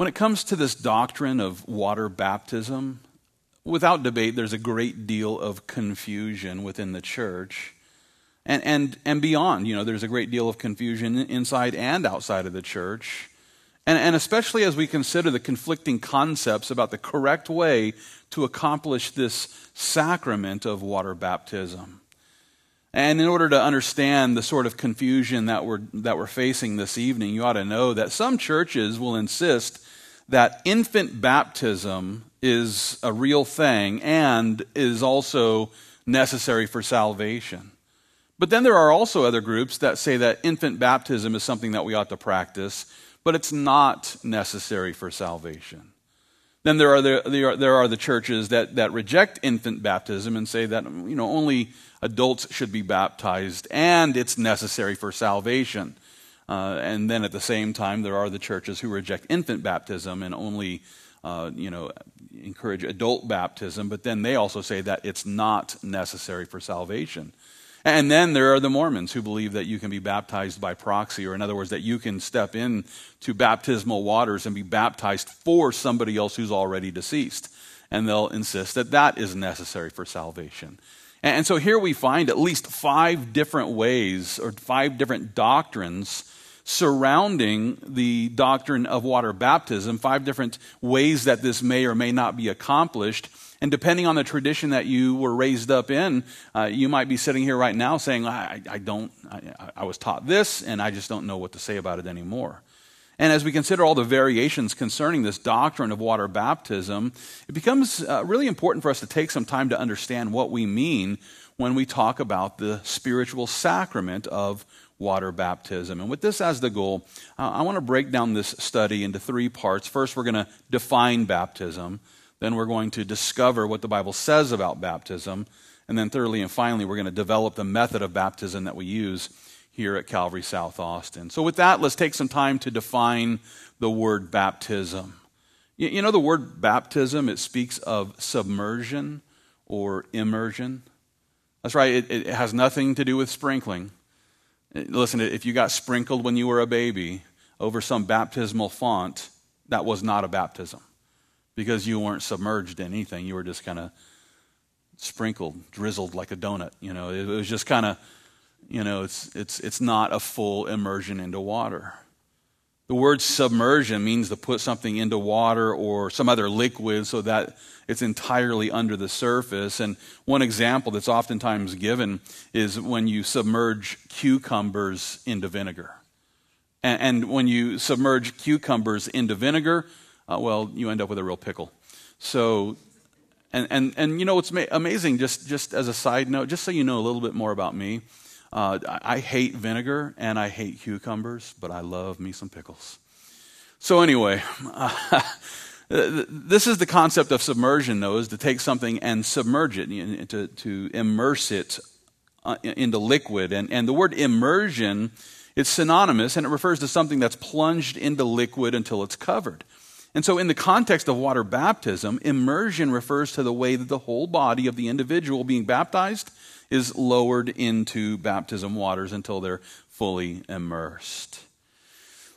When it comes to this doctrine of water baptism, without debate, there's a great deal of confusion within the church. And, and, and beyond, you know, there's a great deal of confusion inside and outside of the church. And, and especially as we consider the conflicting concepts about the correct way to accomplish this sacrament of water baptism. And in order to understand the sort of confusion that we're, that we're facing this evening, you ought to know that some churches will insist that infant baptism is a real thing and is also necessary for salvation. But then there are also other groups that say that infant baptism is something that we ought to practice, but it's not necessary for salvation. Then there are the, there there are the churches that, that reject infant baptism and say that you know, only adults should be baptized and it's necessary for salvation. Uh, and then at the same time, there are the churches who reject infant baptism and only uh, you know, encourage adult baptism, but then they also say that it's not necessary for salvation. And then there are the Mormons who believe that you can be baptized by proxy, or in other words, that you can step in to baptismal waters and be baptized for somebody else who's already deceased. And they'll insist that that is necessary for salvation. And so here we find at least five different ways or five different doctrines surrounding the doctrine of water baptism, five different ways that this may or may not be accomplished. And depending on the tradition that you were raised up in, uh, you might be sitting here right now saying, I, I don't, I, I was taught this, and I just don't know what to say about it anymore. And as we consider all the variations concerning this doctrine of water baptism, it becomes uh, really important for us to take some time to understand what we mean when we talk about the spiritual sacrament of water baptism. And with this as the goal, uh, I want to break down this study into three parts. First, we're going to define baptism. Then we're going to discover what the Bible says about baptism. And then, thirdly and finally, we're going to develop the method of baptism that we use here at Calvary South Austin. So, with that, let's take some time to define the word baptism. You, know, the word baptism, it speaks of submersion or immersion. That's right, it, it has nothing to do with sprinkling. Eh, listen, if you got sprinkled when you were a baby over some baptismal font, that was not a baptism because you weren't submerged in anything. You were just kind of sprinkled, drizzled like a donut. You know, it was just kind of, you know, it's, it's, it's not a full immersion into water. The word submersion means to put something into water or some other liquid so that it's entirely under the surface. And one example that's oftentimes given is when you submerge cucumbers into vinegar. And, and when you submerge cucumbers into vinegar, uh, well, you end up with a real pickle. So, and, and, and you know, what's amazing, just, just as a side note, just so you know a little bit more about me, uh, I, I hate vinegar and I hate cucumbers, but I love me some pickles. So, anyway, uh, this is the concept of submersion, though, is to take something and submerge it, to, to immerse it uh, into liquid. And, and the word immersion, it's synonymous and it refers to something that's plunged into liquid until it's covered. And so, in the context of water baptism, immersion refers to the way that the whole body of the individual being baptized is lowered into baptism waters until they're fully immersed.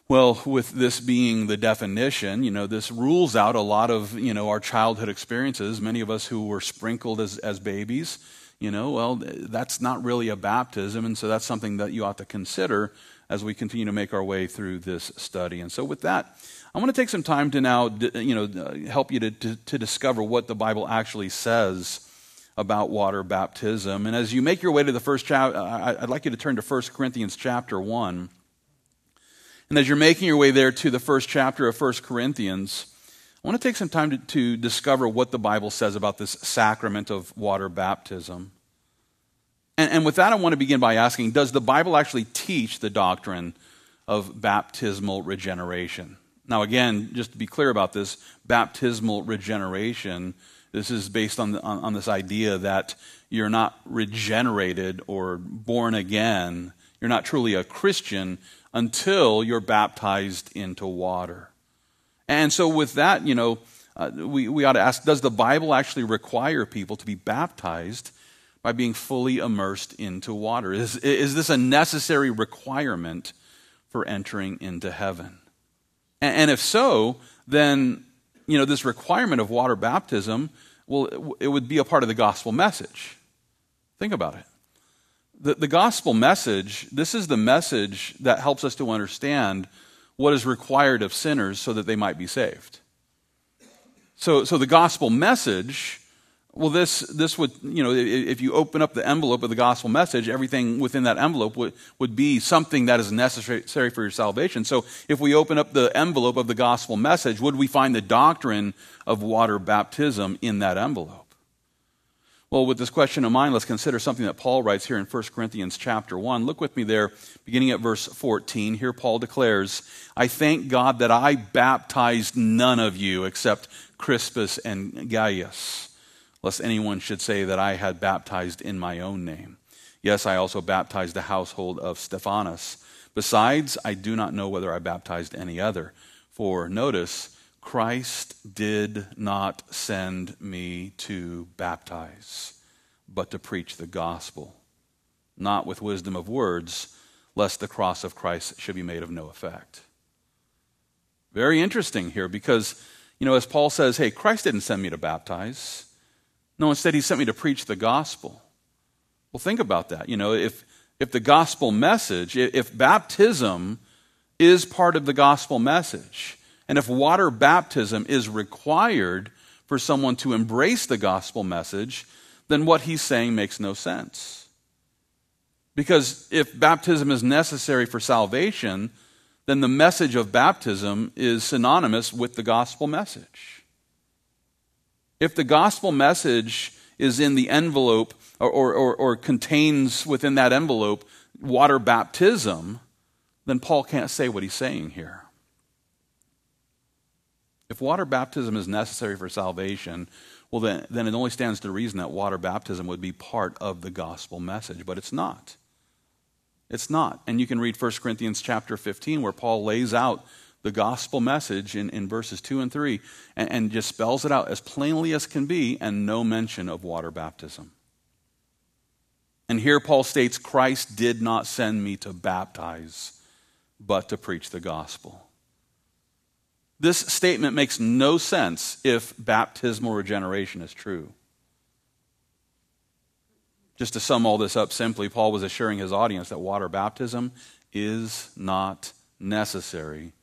Well, with this being the definition, you know, this rules out a lot of, you know, our childhood experiences. Many of us who were sprinkled as, as babies, you know, well, that's not really a baptism. And so that's something that you ought to consider as we continue to make our way through this study. And so with that, I want to take some time to now, you know, help you to, to, to discover what the Bible actually says about water baptism. And as you make your way to the first chapter, I'd like you to turn to 1 Corinthians chapter 1. And as you're making your way there to the first chapter of 1 Corinthians, I want to take some time to, to discover what the Bible says about this sacrament of water baptism. And, and with that, I want to begin by asking Does the Bible actually teach the doctrine of baptismal regeneration? Now, again, just to be clear about this, baptismal regeneration, this is based on, the, on, on, this idea that you're not regenerated or born again. You're not truly a Christian until you're baptized into water. And so, with that, you know, uh, we, we ought to ask Does the Bible actually require people to be baptized by being fully immersed into water? Is, is this a necessary requirement for entering into heaven? And, if so, then you know this requirement of water baptism, well, it would be a part of the gospel message. Think about it. The, the gospel message, this is the message that helps us to understand what is required of sinners so that they might be saved. So, so the gospel message, well, this, this would, you know, if you open up the envelope of the gospel message, everything within that envelope would, would be something that is necessary for your salvation. So if we open up the envelope of the gospel message, would we find the doctrine of water baptism in that envelope? Well, with this question in mind, let's consider something that Paul writes here in 1 Corinthians chapter 1. Look with me there, beginning at verse 14. Here Paul declares, I thank God that I baptized none of you except Crispus and Gaius, lest anyone should say that I had baptized in my own name. Yes, I also baptized the household of Stephanas. Besides, I do not know whether I baptized any other. For notice, Christ did not send me to baptize, but to preach the gospel, not with wisdom of words, lest the cross of Christ should be made of no effect. Very interesting here because, you know, as Paul says, hey, Christ didn't send me to baptize. No, instead, he sent me to preach the gospel. Well, think about that. You know, if, if the gospel message, if baptism is part of the gospel message, and if water baptism is required for someone to embrace the gospel message, then what he's saying makes no sense. Because if baptism is necessary for salvation, then the message of baptism is synonymous with the gospel message. If the gospel message is in the envelope or, or, or, or contains within that envelope water baptism, then Paul can't say what he's saying here. If water baptism is necessary for salvation, well, then, then it only stands to reason that water baptism would be part of the gospel message, but it's not. It's not. And you can read 1 Corinthians chapter 15, where Paul lays out the gospel message in, in verses 2 and 3 and, and just spells it out as plainly as can be, and no mention of water baptism. And here Paul states Christ did not send me to baptize, but to preach the gospel. This statement makes no sense if baptismal regeneration is true. Just to sum all this up simply, Paul was assuring his audience that water baptism is not necessary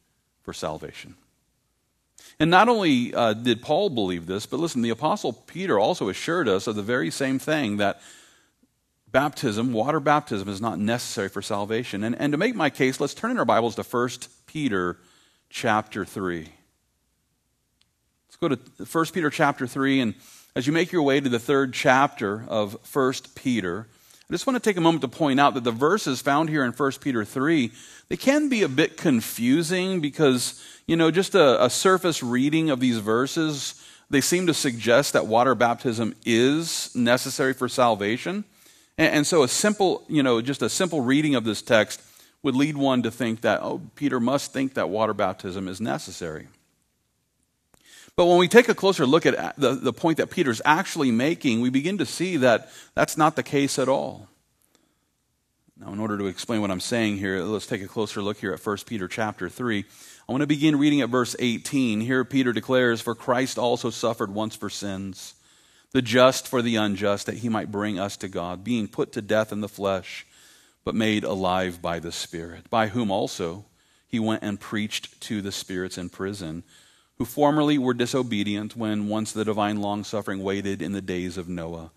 for salvation. And not only uh, did Paul believe this, but listen, the Apostle Peter also assured us of the very same thing that baptism, water baptism, is not necessary for salvation. And, and to make my case, let's turn in our Bibles to 1 Peter chapter 3. Let's go to 1 Peter chapter 3. And as you make your way to the third chapter of 1 Peter, I just want to take a moment to point out that the verses found here in 1 Peter 3, they can be a bit confusing because, you know, just a, a surface reading of these verses, they seem to suggest that water baptism is necessary for salvation. And, and so a simple, you know, just a simple reading of this text would lead one to think that, oh, Peter must think that water baptism is necessary. But when we take a closer look at the, the point that Peter's actually making, we begin to see that that's not the case at all. Now, in order to explain what I'm saying here, let's take a closer look here at 1 Peter chapter 3. I want to begin reading at verse 18. Here, Peter declares, For Christ also suffered once for sins, the just for the unjust, that he might bring us to God, being put to death in the flesh but made alive by the Spirit, by whom also he went and preached to the spirits in prison, who formerly were disobedient when once the divine longsuffering waited in the days of Noah,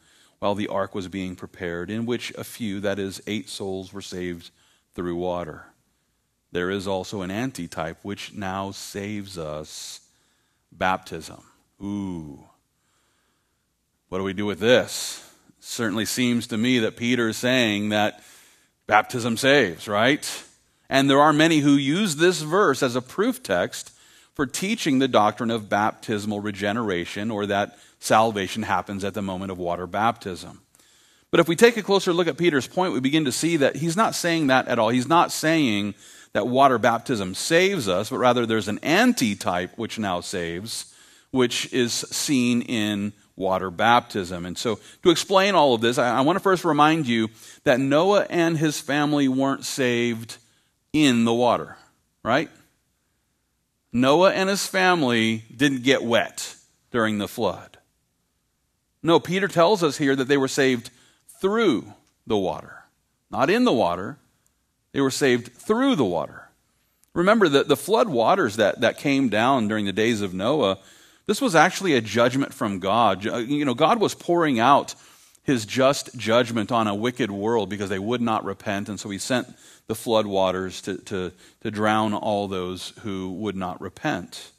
while the ark was being prepared, in which a few, that is, eight souls, were saved through water. There is also an antitype which now saves us baptism. Ooh. What do we do with this? Certainly seems to me that Peter is saying that Baptism saves, right? And there are many who use this verse as a proof text for teaching the doctrine of baptismal regeneration or that salvation happens at the moment of water baptism. But if we take a closer look at Peter's point, we begin to see that he's not saying that at all. He's not saying that water baptism saves us, but rather there's an antitype which now saves, which is seen in water baptism. And so, to explain all of this, I, I want to first remind you that Noah and his family weren't saved in the water, right? Noah and his family didn't get wet during the flood. No, Peter tells us here that they were saved through the water, not in the water. They were saved through the water. Remember that the flood waters that, that came down during the days of Noah, this was actually a judgment from God. You know, God was pouring out his just judgment on a wicked world because they would not repent, and so he sent the flood waters to, to, to drown all those who would not repent.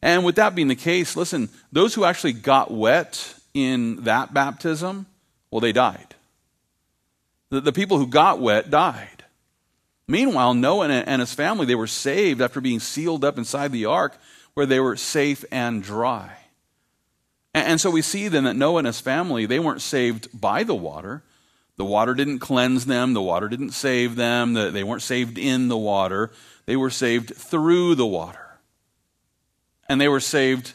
And with that being the case, listen, those who actually got wet in that baptism, well, they died. The, the people who got wet died. Meanwhile, Noah and his family, they were saved after being sealed up inside the ark where they were safe and dry. And so we see then that Noah and his family, they weren't saved by the water. The water didn't cleanse them, the water didn't save them, they weren't saved in the water. They were saved through the water. And they were saved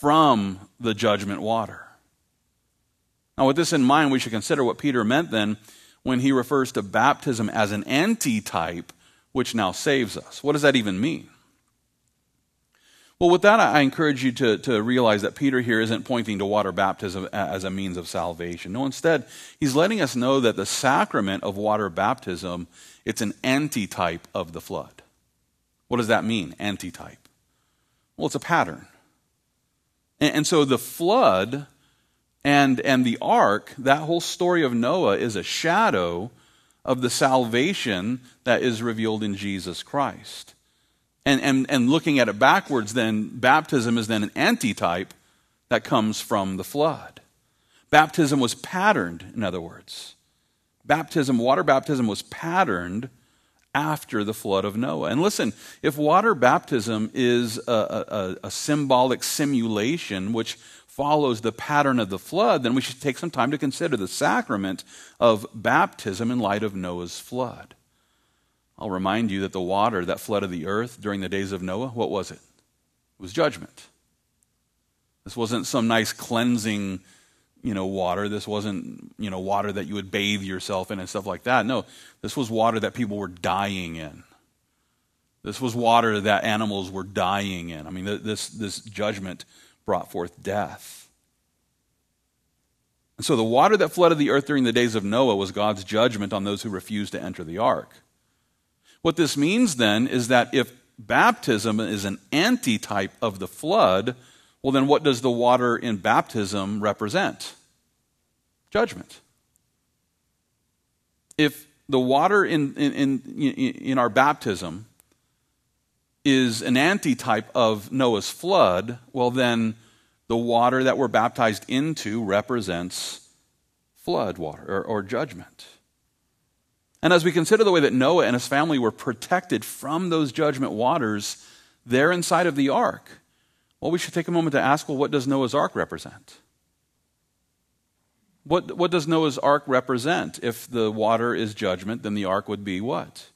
from the judgment water. Now, with this in mind, we should consider what Peter meant then when he refers to baptism as an antitype which now saves us. What does that even mean? Well, with that, I encourage you to, to realize that Peter here isn't pointing to water baptism as a means of salvation. No, instead, he's letting us know that the sacrament of water baptism, it's an antitype of the flood. What does that mean, antitype? Well, it's a pattern. And, and so the flood and, and the ark, that whole story of Noah is a shadow of the salvation that is revealed in Jesus Christ. And, and, and looking at it backwards, then baptism is then an antitype that comes from the flood. Baptism was patterned, in other words. Baptism, water baptism was patterned after the flood of Noah. And listen, if water baptism is a, a, a, symbolic simulation which follows the pattern of the flood, then we should take some time to consider the sacrament of baptism in light of Noah's flood. I'll remind you that the water that flooded the earth during the days of Noah, what was it? It was judgment. This wasn't some nice cleansing, you know, water. This wasn't, you know, water that you would bathe yourself in and stuff like that. No, this was water that people were dying in. This was water that animals were dying in. I mean, this, this judgment brought forth death. And so the water that flooded the earth during the days of Noah was God's judgment on those who refused to enter the ark. What this means then is that if baptism is an antitype of the flood, well, then what does the water in baptism represent? Judgment. If the water in, in, in, in our baptism is an antitype of Noah's flood, well, then the water that we're baptized into represents flood water or, or judgment. And as we consider the way that Noah and his family were protected from those judgment waters there inside of the ark, well, we should take a moment to ask well, what does Noah's ark represent? What, what does Noah's ark represent? If the water is judgment, then the ark would be what?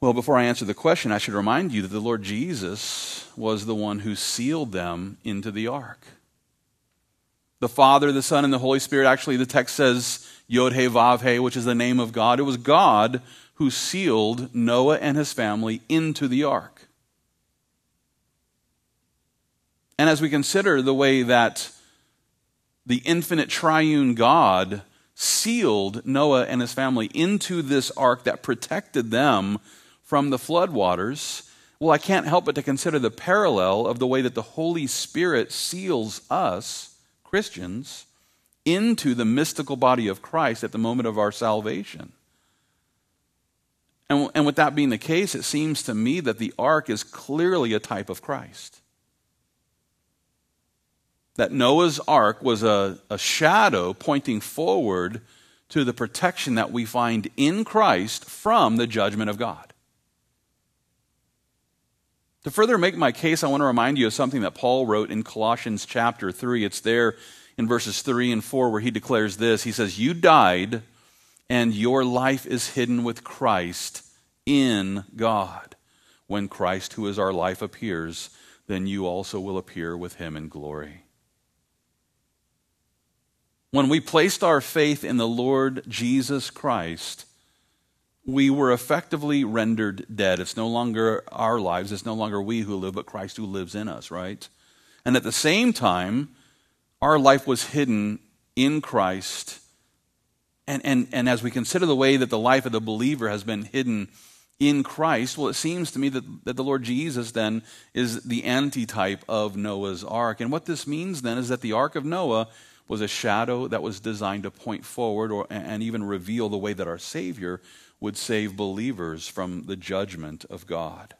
Well, before I answer the question, I should remind you that the Lord Jesus was the one who sealed them into the ark. The Father, the Son, and the Holy Spirit, actually, the text says, Yod He Vav He, which is the name of God. It was God who sealed Noah and his family into the ark. And as we consider the way that the infinite triune God sealed Noah and his family into this ark that protected them from the floodwaters, well, I can't help but to consider the parallel of the way that the Holy Spirit seals us, Christians, into the mystical body of Christ at the moment of our salvation. And, and with that being the case, it seems to me that the ark is clearly a type of Christ. That Noah's ark was a, a shadow pointing forward to the protection that we find in Christ from the judgment of God. To further make my case, I want to remind you of something that Paul wrote in Colossians chapter 3. It's there in verses 3 and 4 where he declares this. He says, You died, and your life is hidden with Christ in God. When Christ, who is our life, appears, then you also will appear with him in glory. When we placed our faith in the Lord Jesus Christ, we were effectively rendered dead. It's no longer our lives, it's no longer we who live, but Christ who lives in us, right? And at the same time, our life was hidden in Christ. And, and, and as we consider the way that the life of the believer has been hidden in Christ, well, it seems to me that, that the Lord Jesus then is the antitype of Noah's ark. And what this means then is that the ark of Noah was a shadow that was designed to point forward or, and even reveal the way that our Savior would save believers from the judgment of God.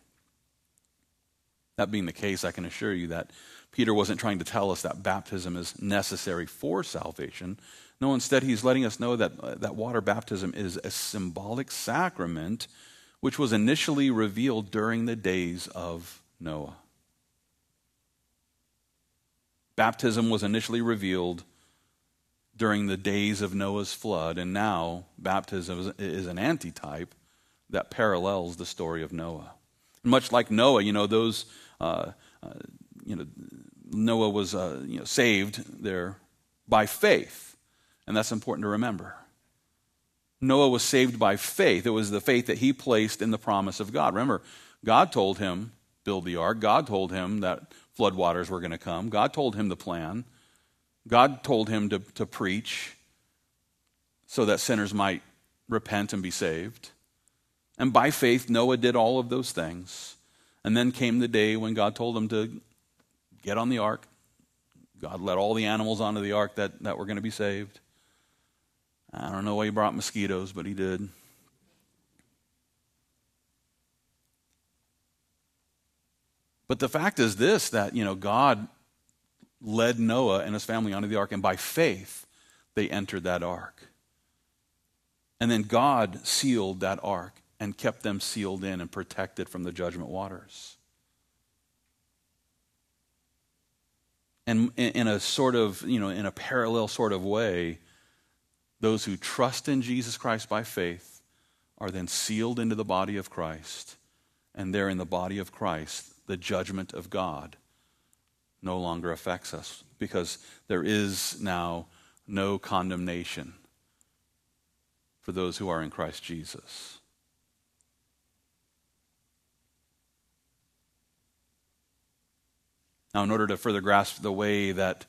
That being the case, I can assure you that Peter wasn't trying to tell us that baptism is necessary for salvation. No, instead, he's letting us know that, uh, that water baptism is a symbolic sacrament which was initially revealed during the days of Noah. Baptism was initially revealed during the days of Noah's flood, and now baptism is an antitype that parallels the story of Noah. much like Noah, you know, those, uh, uh, you know, Noah was uh, you know, saved there by faith, and that's important to remember. Noah was saved by faith. It was the faith that he placed in the promise of God. Remember, God told him, build the ark. God told him that floodwaters were going to come. God told him the plan. God told him to, to preach so that sinners might repent and be saved. And by faith, Noah did all of those things. And then came the day when God told him to get on the ark. God let all the animals onto the ark that, that were going to be saved. I don't know why he brought mosquitoes, but he did. But the fact is this that, you know, God led Noah and his family onto the ark, and by faith, they entered that ark. And then God sealed that ark and kept them sealed in and protected from the judgment waters. And in a sort of, you know, in a parallel sort of way, those who trust in Jesus Christ by faith are then sealed into the body of Christ. And there in the body of Christ, the judgment of God no longer affects us because there is now no condemnation for those who are in Christ Jesus. Now, in order to further grasp the way that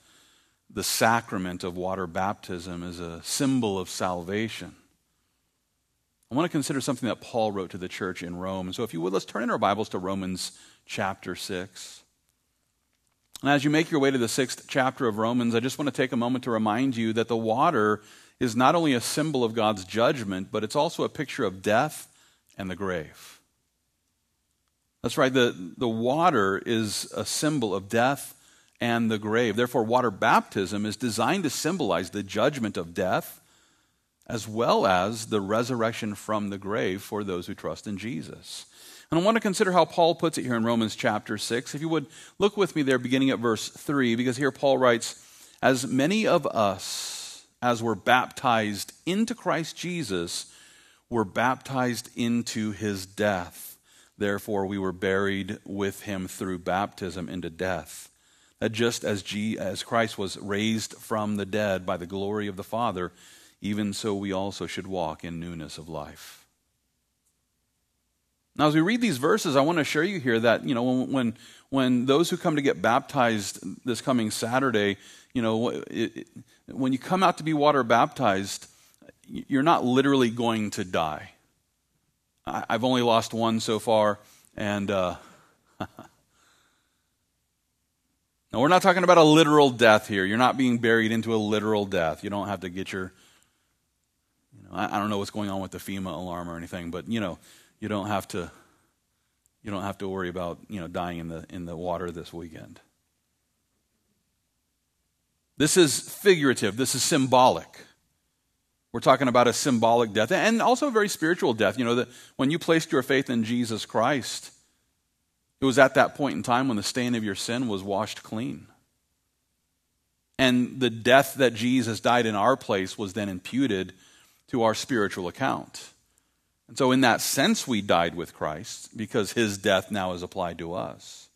the sacrament of water baptism is a symbol of salvation, I want to consider something that Paul wrote to the church in Rome. So, if you would, let's turn in our Bibles to Romans chapter 6. And as you make your way to the sixth chapter of Romans, I just want to take a moment to remind you that the water is not only a symbol of God's judgment, but it's also a picture of death and the grave. That's right, the, the water is a symbol of death and the grave. Therefore, water baptism is designed to symbolize the judgment of death as well as the resurrection from the grave for those who trust in Jesus. And I want to consider how Paul puts it here in Romans chapter 6. If you would look with me there, beginning at verse 3, because here Paul writes, As many of us as were baptized into Christ Jesus were baptized into his death. Therefore, we were buried with him through baptism into death. That just as, G, as Christ was raised from the dead by the glory of the Father, even so we also should walk in newness of life. Now, as we read these verses, I want to assure you here that, you know, when, when, those who come to get baptized this coming Saturday, you know, it, it, when you come out to be water baptized, you're not literally going to die. I, have only lost one so far, and uh, now we're not talking about a literal death here. You're not being buried into a literal death. You don't have to get your, you know, I, I don't know what's going on with the FEMA alarm or anything, but you know, you don't have to you don't have to worry about you know dying in the in the water this weekend this is figurative this is symbolic we're talking about a symbolic death and also a very spiritual death you know that when you placed your faith in jesus christ it was at that point in time when the stain of your sin was washed clean and the death that jesus died in our place was then imputed to our spiritual account and so, in that sense, we died with Christ because his death now is applied to us.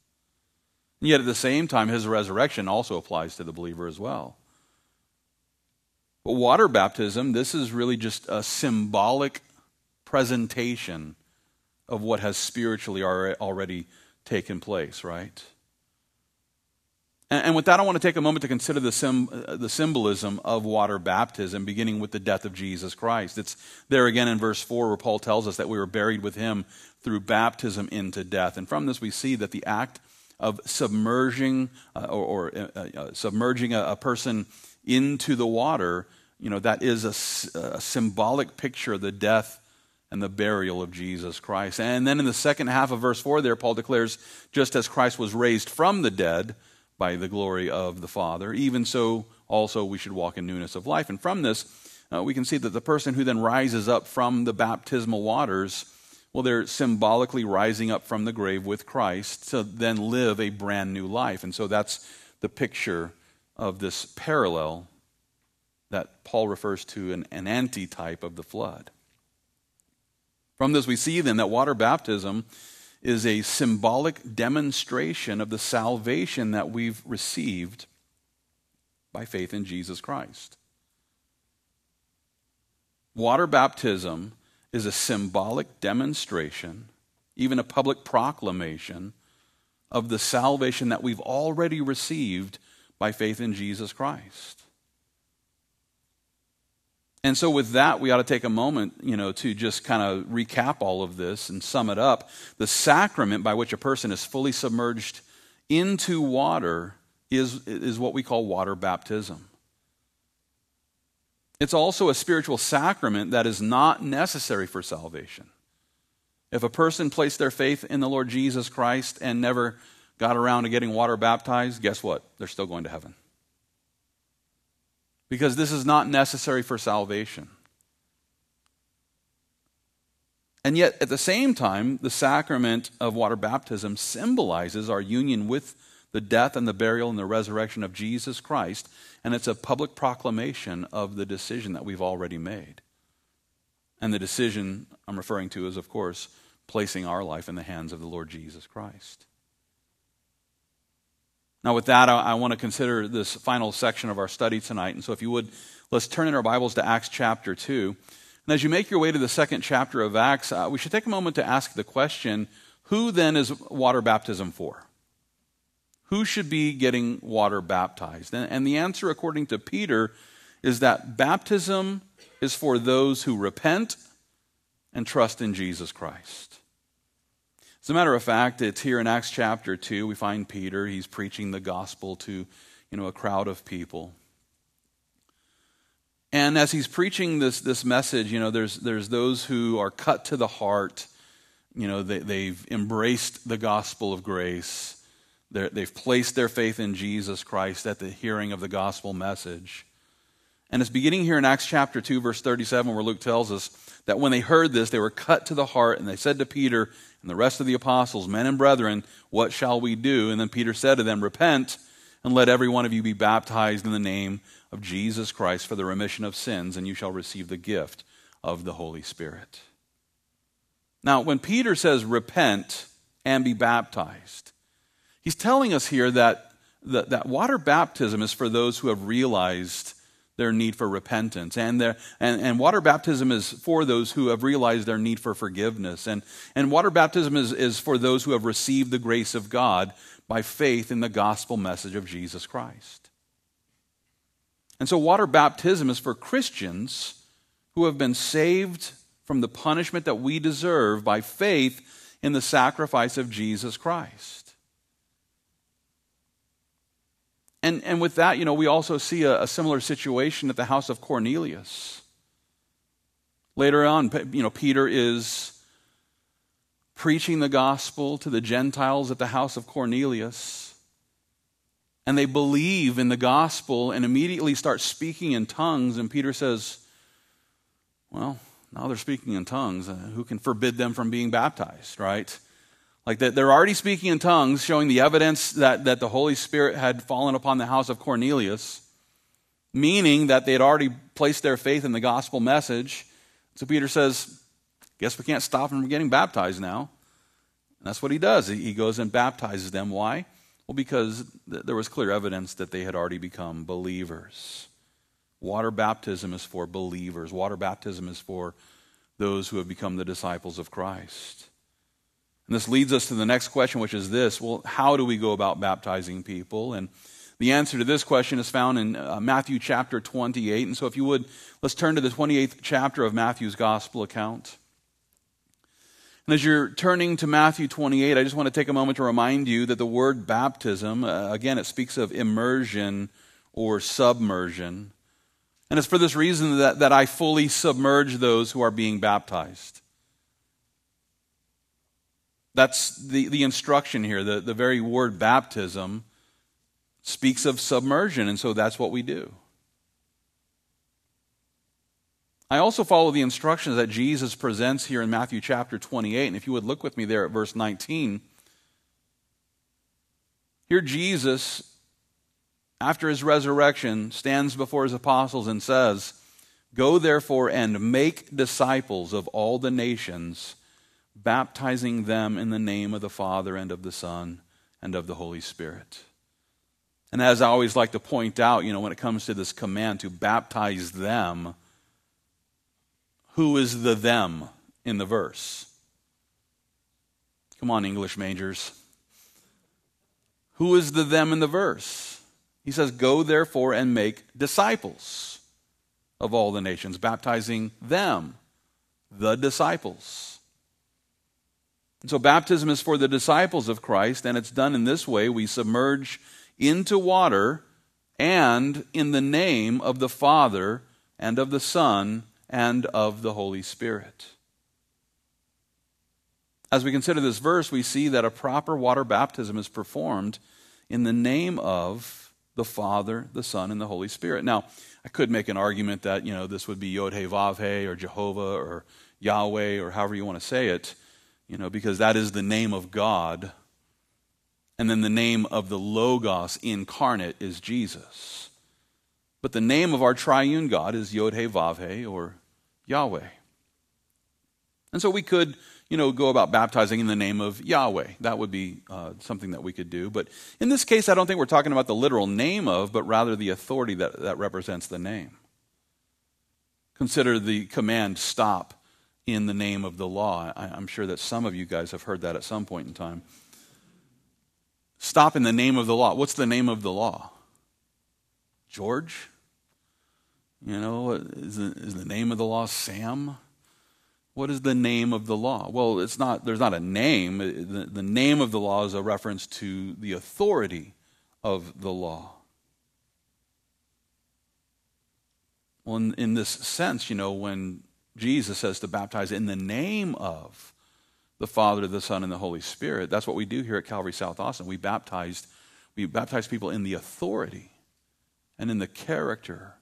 And yet, at the same time, his resurrection also applies to the believer as well. But water baptism, this is really just a symbolic presentation of what has spiritually already taken place, right? And, with that, I want to take a moment to consider the, sim, uh, the symbolism of water baptism, beginning with the death of Jesus Christ. It's there again in verse 4 where Paul tells us that we were buried with him through baptism into death. And from this, we see that the act of submerging uh, or, or uh, uh, submerging a, a, person into the water, you know, that is a, a symbolic picture of the death and the burial of Jesus Christ. And then in the second half of verse 4 there, Paul declares, just as Christ was raised from the dead, by the glory of the Father. Even so, also, we should walk in newness of life. And from this, uh, we can see that the person who then rises up from the baptismal waters, well, they're symbolically rising up from the grave with Christ to then live a brand new life. And so that's the picture of this parallel that Paul refers to an, an antitype of the flood. From this, we see then that water baptism is a symbolic demonstration of the salvation that we've received by faith in Jesus Christ. Water baptism is a symbolic demonstration, even a public proclamation, of the salvation that we've already received by faith in Jesus Christ. And so, with that, we ought to take a moment, you know, to just kind of recap all of this and sum it up. The sacrament by which a person is fully submerged into water is, is what we call water baptism. It's also a spiritual sacrament that is not necessary for salvation. If a person placed their faith in the Lord Jesus Christ and never got around to getting water baptized, guess what? They're still going to heaven because this is not necessary for salvation. And yet, at the same time, the sacrament of water baptism symbolizes our union with the death and the burial and the resurrection of Jesus Christ, and it's a public proclamation of the decision that we've already made. And the decision I'm referring to is, of course, placing our life in the hands of the Lord Jesus Christ. Now, with that, I, I want to consider this final section of our study tonight. And so, if you would, let's turn in our Bibles to Acts chapter 2. And as you make your way to the second chapter of Acts, uh, we should take a moment to ask the question who then is water baptism for? Who should be getting water baptized? And, and the answer, according to Peter, is that baptism is for those who repent and trust in Jesus Christ. A matter of fact, it's here in Acts chapter 2, we find Peter. He's preaching the gospel to you know, a crowd of people. And as he's preaching this, this message, you know, there's, there's those who are cut to the heart. You know, they, they've embraced the gospel of grace. they they've placed their faith in Jesus Christ at the hearing of the gospel message. And it's beginning here in Acts chapter 2, verse 37, where Luke tells us that when they heard this, they were cut to the heart, and they said to Peter and the rest of the apostles, Men and brethren, what shall we do? And then Peter said to them, Repent, and let every one of you be baptized in the name of Jesus Christ for the remission of sins, and you shall receive the gift of the Holy Spirit. Now, when Peter says repent and be baptized, he's telling us here that, that, that water baptism is for those who have realized their need for repentance. And, their, and, and water baptism is for those who have realized their need for forgiveness. And, and water baptism is, is for those who have received the grace of God by faith in the gospel message of Jesus Christ. And so, water baptism is for Christians who have been saved from the punishment that we deserve by faith in the sacrifice of Jesus Christ. And, and with that, you know, we also see a, a similar situation at the house of Cornelius. Later on, you know, Peter is preaching the gospel to the Gentiles at the house of Cornelius. And they believe in the gospel and immediately start speaking in tongues. And Peter says, Well, now they're speaking in tongues. Uh, who can forbid them from being baptized, right? Like they're already speaking in tongues, showing the evidence that, that the Holy Spirit had fallen upon the house of Cornelius, meaning that they had already placed their faith in the gospel message. So Peter says, Guess we can't stop them from getting baptized now. And that's what he does. He goes and baptizes them. Why? Well, because there was clear evidence that they had already become believers. Water baptism is for believers, water baptism is for those who have become the disciples of Christ. And this leads us to the next question, which is this well, how do we go about baptizing people? And the answer to this question is found in uh, Matthew chapter 28. And so, if you would, let's turn to the 28th chapter of Matthew's gospel account. And as you're turning to Matthew 28, I just want to take a moment to remind you that the word baptism, uh, again, it speaks of immersion or submersion. And it's for this reason that, that I fully submerge those who are being baptized. That's the, the instruction here. The, the very word baptism speaks of submersion, and so that's what we do. I also follow the instructions that Jesus presents here in Matthew chapter 28. And if you would look with me there at verse 19, here Jesus, after his resurrection, stands before his apostles and says, Go therefore and make disciples of all the nations, baptizing them in the name of the Father and of the Son and of the Holy Spirit. And as I always like to point out, you know, when it comes to this command to baptize them, who is the them in the verse? Come on, English majors. Who is the them in the verse? He says, Go therefore and make disciples of all the nations, baptizing them, the disciples. And so baptism is for the disciples of Christ, and it's done in this way. We submerge into water and in the name of the Father and of the Son and of the Holy Spirit. As we consider this verse, we see that a proper water baptism is performed in the name of the Father, the Son, and the Holy Spirit. Now, I could make an argument that, you know, this would be Yod He Vav He or Jehovah or Yahweh or however you want to say it, you know, because that is the name of God. And then the name of the Logos incarnate is Jesus. But the name of our triune God is Yod He Vav He or Yahweh. And so we could, you know, go about baptizing in the name of Yahweh. That would be uh, something that we could do. But in this case, I don't think we're talking about the literal name of, but rather the authority that, that represents the name. Consider the command stop in the name of the law. I, I'm sure that some of you guys have heard that at some point in time. Stop in the name of the law. What's the name of the law? George? You know, is the, is the name of the law Sam? What is the name of the law? Well, it's not, there's not a name. Uh, the, the name of the law is a reference to the authority of the law. Well, in, in this sense, you know, when Jesus says to baptize in the name of the Father, the Son, and the Holy Spirit, that's what we do here at Calvary South Austin. We baptized, we baptize people in the authority and in the character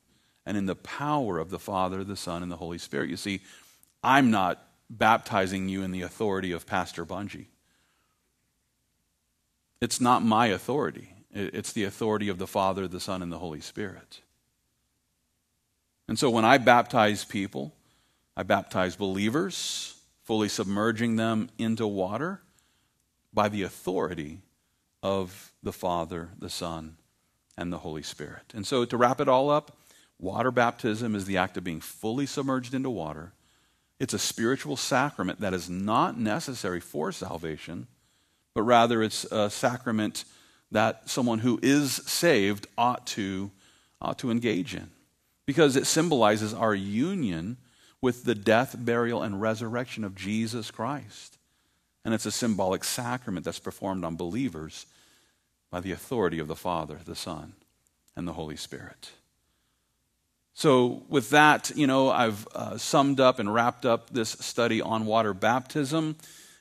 and in the power of the Father, the Son, and the Holy Spirit. You see, I'm not baptizing you in the authority of Pastor Bunjee. It's not my authority, it's the authority of the Father, the Son, and the Holy Spirit. And so when I baptize people, I baptize believers, fully submerging them into water by the authority of the Father, the Son, and the Holy Spirit. And so to wrap it all up, Water baptism is the act of being fully submerged into water. It's a spiritual sacrament that is not necessary for salvation, but rather it's a sacrament that someone who is saved ought to, ought to engage in because it symbolizes our union with the death, burial, and resurrection of Jesus Christ. And it's a symbolic sacrament that's performed on believers by the authority of the Father, the Son, and the Holy Spirit. So, with that, you know, I've uh, summed up and wrapped up this study on water baptism.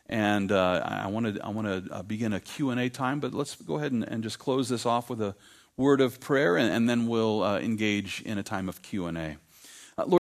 And uh, I want to I wanna, uh, begin a Q&A time, but let's go ahead and, and, just close this off with a word of prayer, and, and then we'll uh, engage in a time of Q&A.